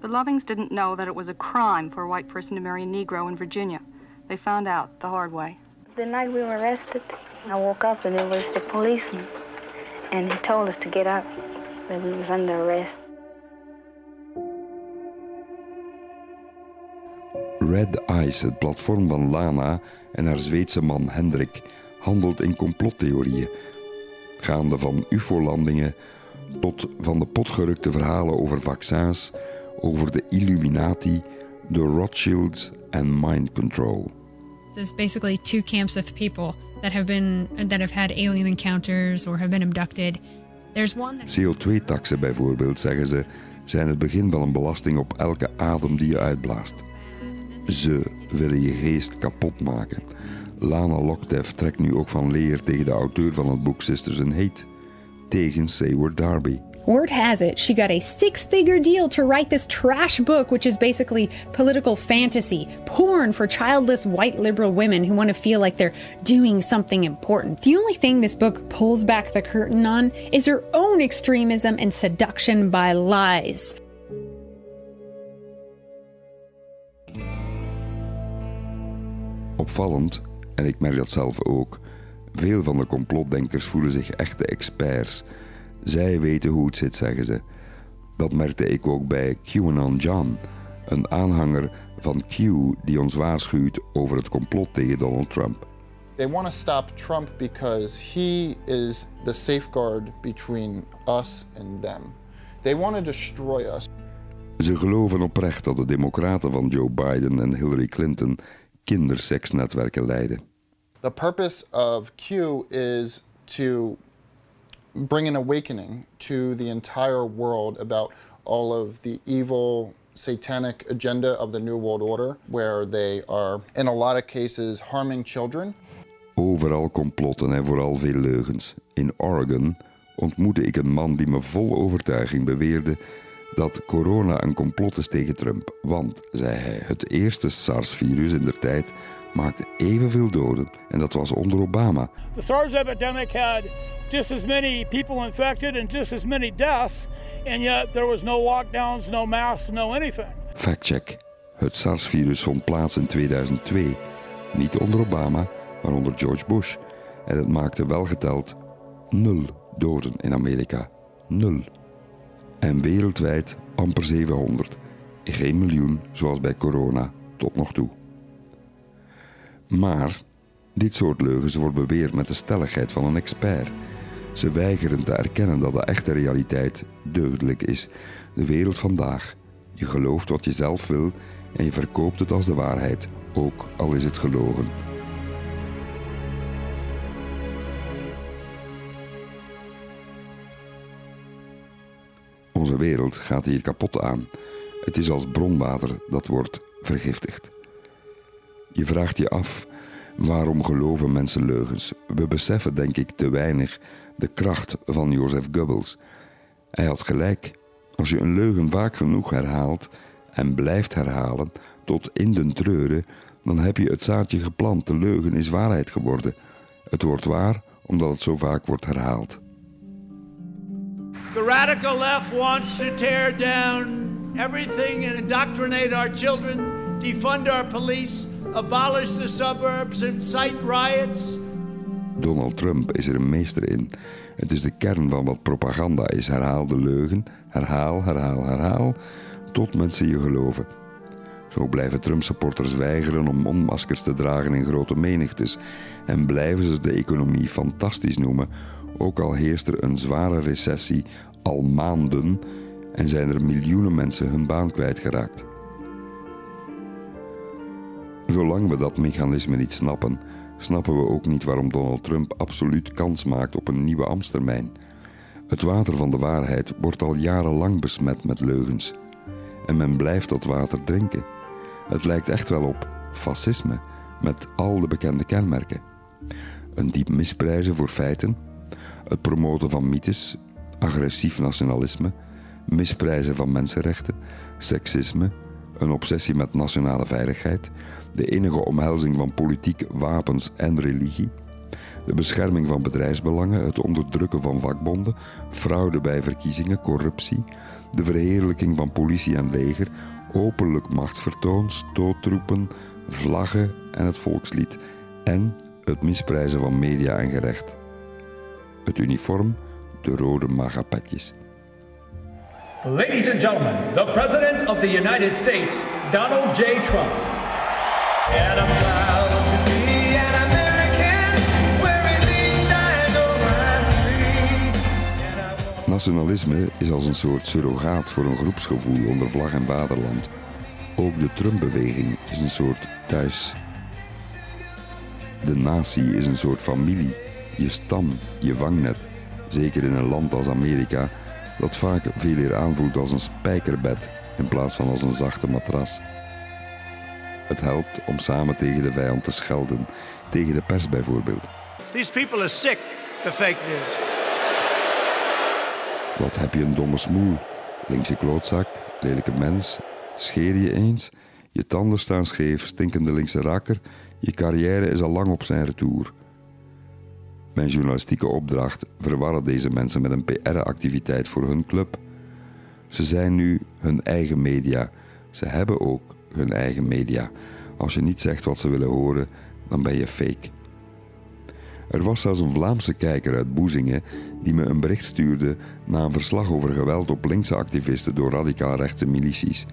The Lovings didn't know that it was a crime for a white person to marry a Negro in Virginia. They found out the hard way. The night we were arrested, I woke up and it was the policeman. And he told us to get up, that we was under arrest. Red Eyes, het platform van Lana en haar Zweedse man Hendrik, handelt in complottheorieën. Gaande van UFO-landingen tot van de potgerukte verhalen over vaccins, over de Illuminati, The Rothschilds and Mind Control. There's basically two camps of people that have been that have had alien encounters or have been abducted. There's one that CO2-taxen bijvoorbeeld, zeggen ze, zijn het begin van een belasting op elke adem die je uitblaast. Ze willen je geest kapot maken. Lana Locktev trekt nu ook van leer tegen de auteur van het boek Sisters in Hate, tegen Seward Darby. Word has it, she got a six figure deal to write this trash book, which is basically political fantasy, porn for childless white liberal women who want to feel like they're doing something important. The only thing this book pulls back the curtain on is her own extremism and seduction by lies. Opvallend, en ik merk dat zelf ook, veel van de complotdenkers voelen zich echte experts. Zij weten hoe het zit, zeggen ze. Dat merkte ik ook bij QAnon John, een aanhanger van Q die ons waarschuwt over het complot tegen Donald Trump. They want to stop Trump because he is the safeguard between us and them. They want to destroy us. Ze geloven oprecht dat de democraten van Joe Biden en Hillary Clinton kinderseksnetwerken leiden. The purpose of Q is to bring an awakening to the entire world about all of the evil satanic agenda of the New World Order, where they are, in a lot of cases, harming children. Overal complotten en vooral veel leugens. In Oregon ontmoette ik een man die me vol overtuiging beweerde dat corona een complot is tegen Trump. Want, zei hij, het eerste SARS-virus in der tijd maakte evenveel doden en dat was onder Obama. The SARS epidemic had just as many people infected and just as many deaths, and yet there was no lockdowns, no masks, no anything. Factcheck. Het SARS-virus vond plaats in 2002. Niet onder Obama, maar onder George Bush. En het maakte wel geteld nul doden in Amerika. Nul. En wereldwijd amper 700. Geen miljoen zoals bij corona tot nog toe. Maar dit soort leugens wordt beweerd met de stelligheid van een expert. Ze weigeren te erkennen dat de echte realiteit deugdelijk is. De wereld vandaag. Je gelooft wat je zelf wil en je verkoopt het als de waarheid, ook al is het gelogen. Onze wereld gaat hier kapot aan. Het is als bronwater dat wordt vergiftigd. Je vraagt je af waarom geloven mensen leugens. We beseffen, denk ik, te weinig de kracht van Joseph Goebbels. Hij had gelijk. Als je een leugen vaak genoeg herhaalt en blijft herhalen tot in den treuren, dan heb je het zaadje geplant. De leugen is waarheid geworden. Het wordt waar omdat het zo vaak wordt herhaald. The radical left wants to tear down everything and indoctrinate our children, defund our police, abolish the suburbs, incite riots. Donald Trump is er een meester in. Het is de kern van wat propaganda is. Herhaal de leugen, herhaal, herhaal, herhaal, tot mensen je geloven. Zo blijven Trump-supporters weigeren om mondmaskers te dragen in grote menigtes en blijven ze de economie fantastisch noemen, ook al heerst er een zware recessie al maanden en zijn er miljoenen mensen hun baan kwijtgeraakt. Zolang we dat mechanisme niet snappen, snappen we ook niet waarom Donald Trump absoluut kans maakt op een nieuwe Amstermijn. Het water van de waarheid wordt al jarenlang besmet met leugens. En men blijft dat water drinken. Het lijkt echt wel op fascisme, met al de bekende kenmerken. Een diep misprijzen voor feiten, het promoten van mythes, agressief nationalisme, misprijzen van mensenrechten, seksisme, een obsessie met nationale veiligheid, de enige omhelzing van politiek, wapens en religie, de bescherming van bedrijfsbelangen, het onderdrukken van vakbonden, fraude bij verkiezingen, corruptie, de verheerlijking van politie en leger, openlijk machtsvertoon, stoottroepen, vlaggen en het volkslied. En het misprijzen van media en gerecht. Het uniform, de rode magapetjes. Ladies and gentlemen, the President of the United States, Donald J. Trump. And I'm proud to be an American, where at least I know I'm free. Nationalisme is als een soort surrogaat voor een groepsgevoel onder vlag en vaderland. Ook de Trump-beweging is een soort thuis. De natie is een soort familie, je stam, je vangnet. Zeker in een land als Amerika, dat vaak veel eer aanvoelt als een spijkerbed in plaats van als een zachte matras. Het helpt om samen tegen de vijand te schelden, tegen de pers bijvoorbeeld. These people are sick, the fake news. Wat heb je een domme smoel? Linkse klootzak, lelijke mens, scheer je eens? Je tanden staan scheef, stinkende linkse rakker, je carrière is al lang op zijn retour. Mijn journalistieke opdracht verwarren deze mensen met een PR-activiteit voor hun club. Ze zijn nu hun eigen media. Ze hebben ook hun eigen media. Als je niet zegt wat ze willen horen, dan ben je fake. Er was zelfs een Vlaamse kijker uit Boezingen die me een bericht stuurde na een verslag over geweld op linkse activisten door radicaal rechtse milities.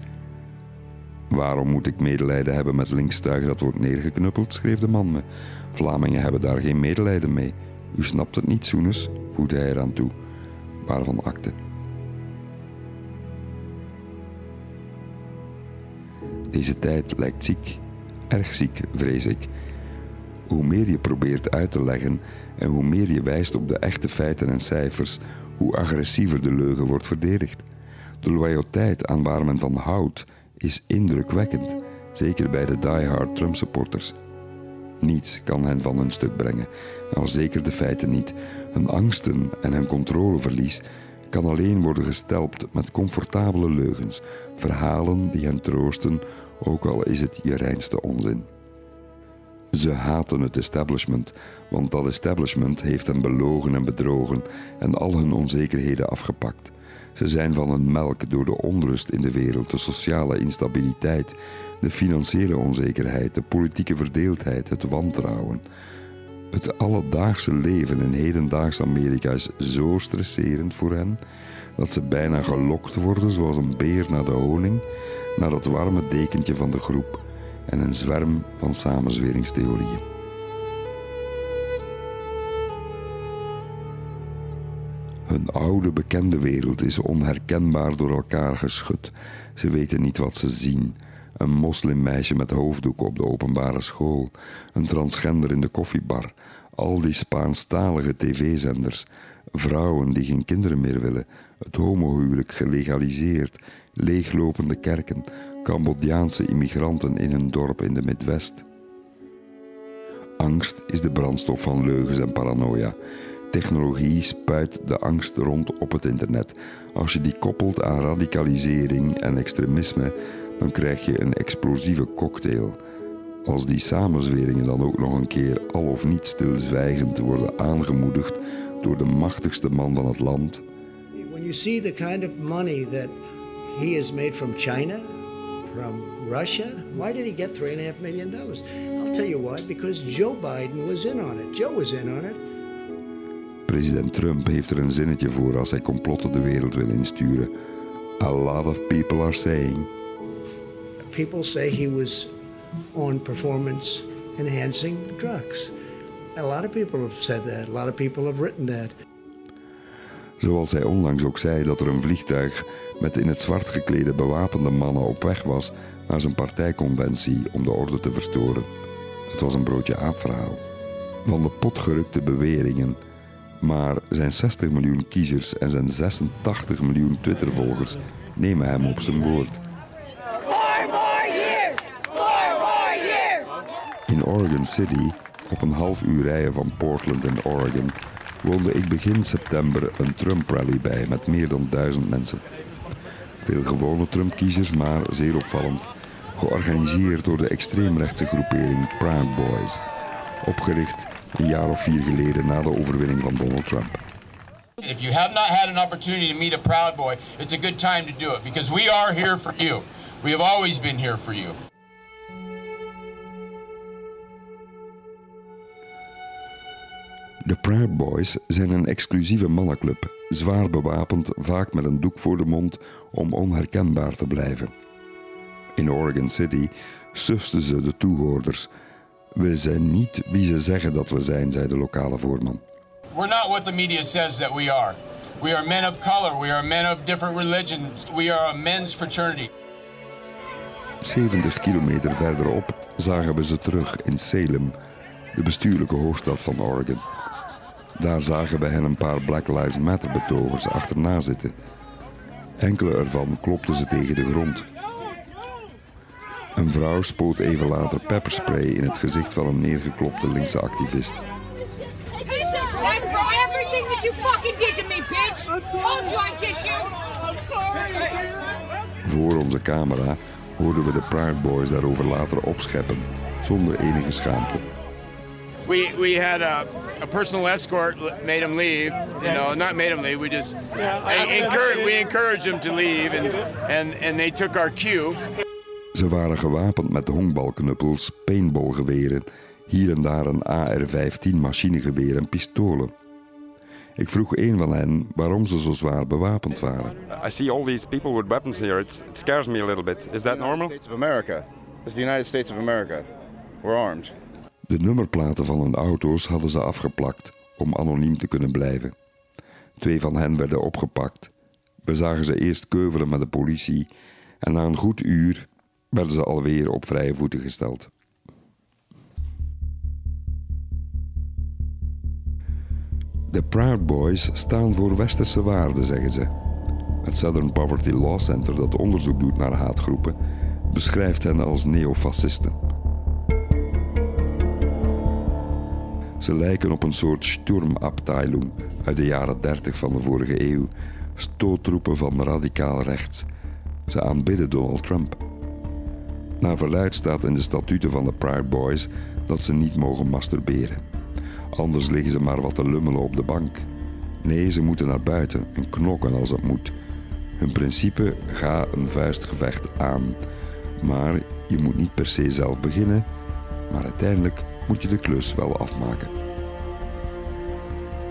Waarom moet ik medelijden hebben met linkstuig dat wordt neergeknuppeld, schreef de man me. Vlamingen hebben daar geen medelijden mee. U snapt het niet, Soenes, voegde hij eraan toe. Waarvan akte. Deze tijd lijkt ziek, erg ziek, vrees ik. Hoe meer je probeert uit te leggen en hoe meer je wijst op de echte feiten en cijfers, hoe agressiever de leugen wordt verdedigd. De loyaliteit aan waar men van houdt is indrukwekkend, zeker bij de diehard Trump-supporters. Niets kan hen van hun stuk brengen, al zeker de feiten niet. Hun angsten en hun controleverlies kan alleen worden gestelpt met comfortabele leugens, verhalen die hen troosten, ook al is het je reinste onzin. Ze haten het establishment, want dat establishment heeft hen belogen en bedrogen en al hun onzekerheden afgepakt. Ze zijn van een melk door de onrust in de wereld, de sociale instabiliteit, de financiële onzekerheid, de politieke verdeeldheid, het wantrouwen. Het alledaagse leven in hedendaags Amerika is zo stresserend voor hen dat ze bijna gelokt worden zoals een beer naar de honing, naar dat warme dekentje van de groep en een zwerm van samenzweringstheorieën. Hun oude bekende wereld is onherkenbaar door elkaar geschud. Ze weten niet wat ze zien. Een moslimmeisje met hoofddoek op de openbare school, een transgender in de koffiebar, al die Spaanstalige tv-zenders, vrouwen die geen kinderen meer willen, het homohuwelijk gelegaliseerd, leeglopende kerken, Cambodjaanse immigranten in een dorp in de Midwest. Angst is de brandstof van leugens en paranoia. Technologie spuit de angst rond op het internet. Als je die koppelt aan radicalisering en extremisme, dan krijg je een explosieve cocktail. Als die samenzweringen dan ook nog een keer al of niet stilzwijgend worden aangemoedigd door de machtigste man van het land. When you see the kind of money that he has made from China, from Russia, why did he get three and a half million dollars? I'll tell you why. Because Joe Biden was in on it. Joe was in on it. President Trump heeft er een zinnetje voor als hij complotten de wereld wil insturen. A lot of people are saying. People say he was on performance enhancing drugs. A lot of people have said that. A lot of people have written that. Zoals hij onlangs ook zei dat er een vliegtuig met in het zwart geklede bewapende mannen op weg was naar zijn partijconventie om de orde te verstoren. Het was een broodje aapverhaal. Van de pot gerukte beweringen. Maar zijn 60 miljoen kiezers en zijn 86 miljoen Twittervolgers nemen hem op zijn woord. In Oregon City, op een half uur rijden van Portland en Oregon, woonde ik begin september een Trump-rally bij met meer dan duizend mensen. Veel gewone Trump-kiezers, maar zeer opvallend, georganiseerd door de extreemrechtse groepering Proud Boys, opgericht een jaar of vier geleden na de overwinning van Donald Trump. If you have not had an opportunity to meet a Proud Boy, it's a good time to do it because we are here for you. We have always been here for you. De Proud Boys zijn een exclusieve mannenclub, zwaar bewapend, vaak met een doek voor de mond om onherkenbaar te blijven. In Oregon City susten ze de toehoorders. We zijn niet wie ze zeggen dat we zijn, zei de lokale voorman. We're not what the media says that we are. We are men of color. We are men of different religions. We are a men's fraternity. 70 kilometer verderop zagen we ze terug in Salem, de bestuurlijke hoofdstad van Oregon. Daar zagen we hen een paar Black Lives Matter betogers achterna zitten. Enkele ervan klopten ze tegen de grond. Een vrouw spoot even later pepperspray in het gezicht van een neergeklopte linkse activist. Voor onze camera hoorden we de Proud Boys daarover later opscheppen, zonder enige schaamte. We we had a, a personal escort made him leave. You know, not made him leave. We just encouraged we encouraged him to leave, and and and they took our cue. Ze waren gewapend met honkbalknuppels, paintballgeweren, hier en daar een AR-15 machinegeweer en pistolen. Ik vroeg een van hen waarom ze zo zwaar bewapend waren. I see all these people with weapons here. It's, it scares me a little bit. Is that normal? States of America. Is the United States of America. We're armed. De nummerplaten van hun auto's hadden ze afgeplakt om anoniem te kunnen blijven. Twee van hen werden opgepakt. We zagen ze eerst keuvelen met de politie en na een goed uur werden ze alweer op vrije voeten gesteld. De Proud Boys staan voor westerse waarden, zeggen ze. Het Southern Poverty Law Center, dat onderzoek doet naar haatgroepen, beschrijft hen als neofascisten. Ze lijken op een soort Sturmabteilung uit de jaren 30 van de vorige eeuw, stoottroepen van radicaal rechts. Ze aanbidden Donald Trump. Naar verluid staat in de statuten van de Proud Boys dat ze niet mogen masturberen. Anders liggen ze maar wat te lummelen op de bank. Nee, ze moeten naar buiten en knokken als het moet. Hun principe: ga een vuistgevecht aan. Maar je moet niet per se zelf beginnen, maar uiteindelijk moet je de klus wel afmaken.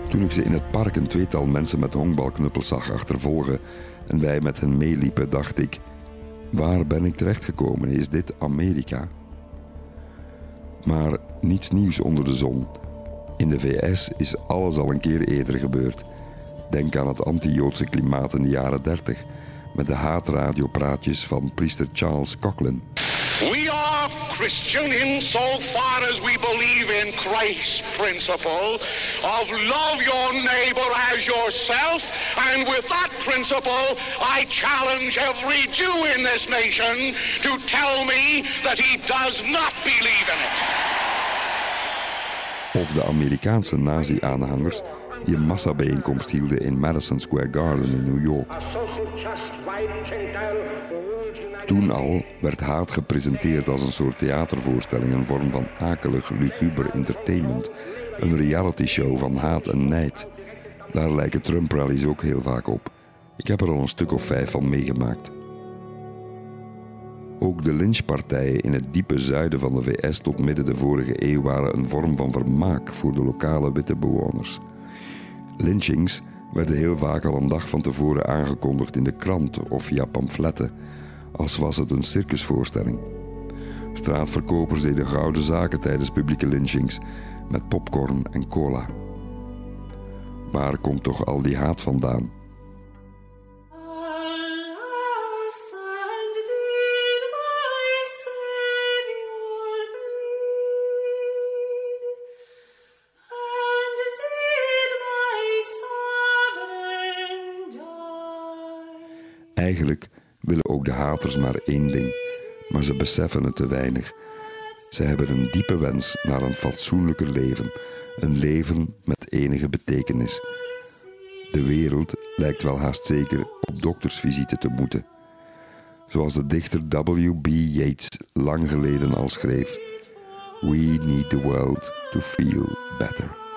Toen ik ze in het park een tweetal mensen met honkbalknuppels zag achtervolgen en wij met hen meeliepen, dacht ik: waar ben ik terechtgekomen? Is dit Amerika? Maar niets nieuws onder de zon. In de VS is alles al een keer eerder gebeurd. Denk aan het anti-Joodse klimaat in de jaren 30 met de haatradiopraatjes van priester Charles Coughlin. We are Christian insofar as we believe in Christ's principle of love your neighbor as yourself. And with that principle, I challenge every Jew in this nation to tell me that he does not believe in it. Of de Amerikaanse nazi-aanhangers die een massabijeenkomst hielden in Madison Square Garden in New York. Toen al werd haat gepresenteerd als een soort theatervoorstelling, een vorm van akelig, luguber entertainment. Een reality-show van haat en nijd. Daar lijken Trump-rallies ook heel vaak op. Ik heb er al een stuk of vijf van meegemaakt. Ook de lynchpartijen in het diepe zuiden van de VS tot midden de vorige eeuw waren een vorm van vermaak voor de lokale witte bewoners. Lynchings werden heel vaak al een dag van tevoren aangekondigd in de krant of via pamfletten, als was het een circusvoorstelling. Straatverkopers deden gouden zaken tijdens publieke lynchings met popcorn en cola. Waar komt toch al die haat vandaan? Eigenlijk willen ook de haters maar één ding, maar ze beseffen het te weinig. Ze hebben een diepe wens naar een fatsoenlijker leven, een leven met enige betekenis. De wereld lijkt wel haast zeker op doktersvisite te moeten. Zoals de dichter W.B. Yeats lang geleden al schreef: We need the world to feel better.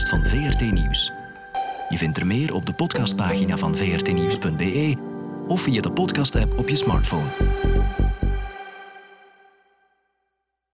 Van VRT Nieuws. Je vindt er meer op de podcastpagina van vrtnieuws.be of via de podcast-app op je smartphone.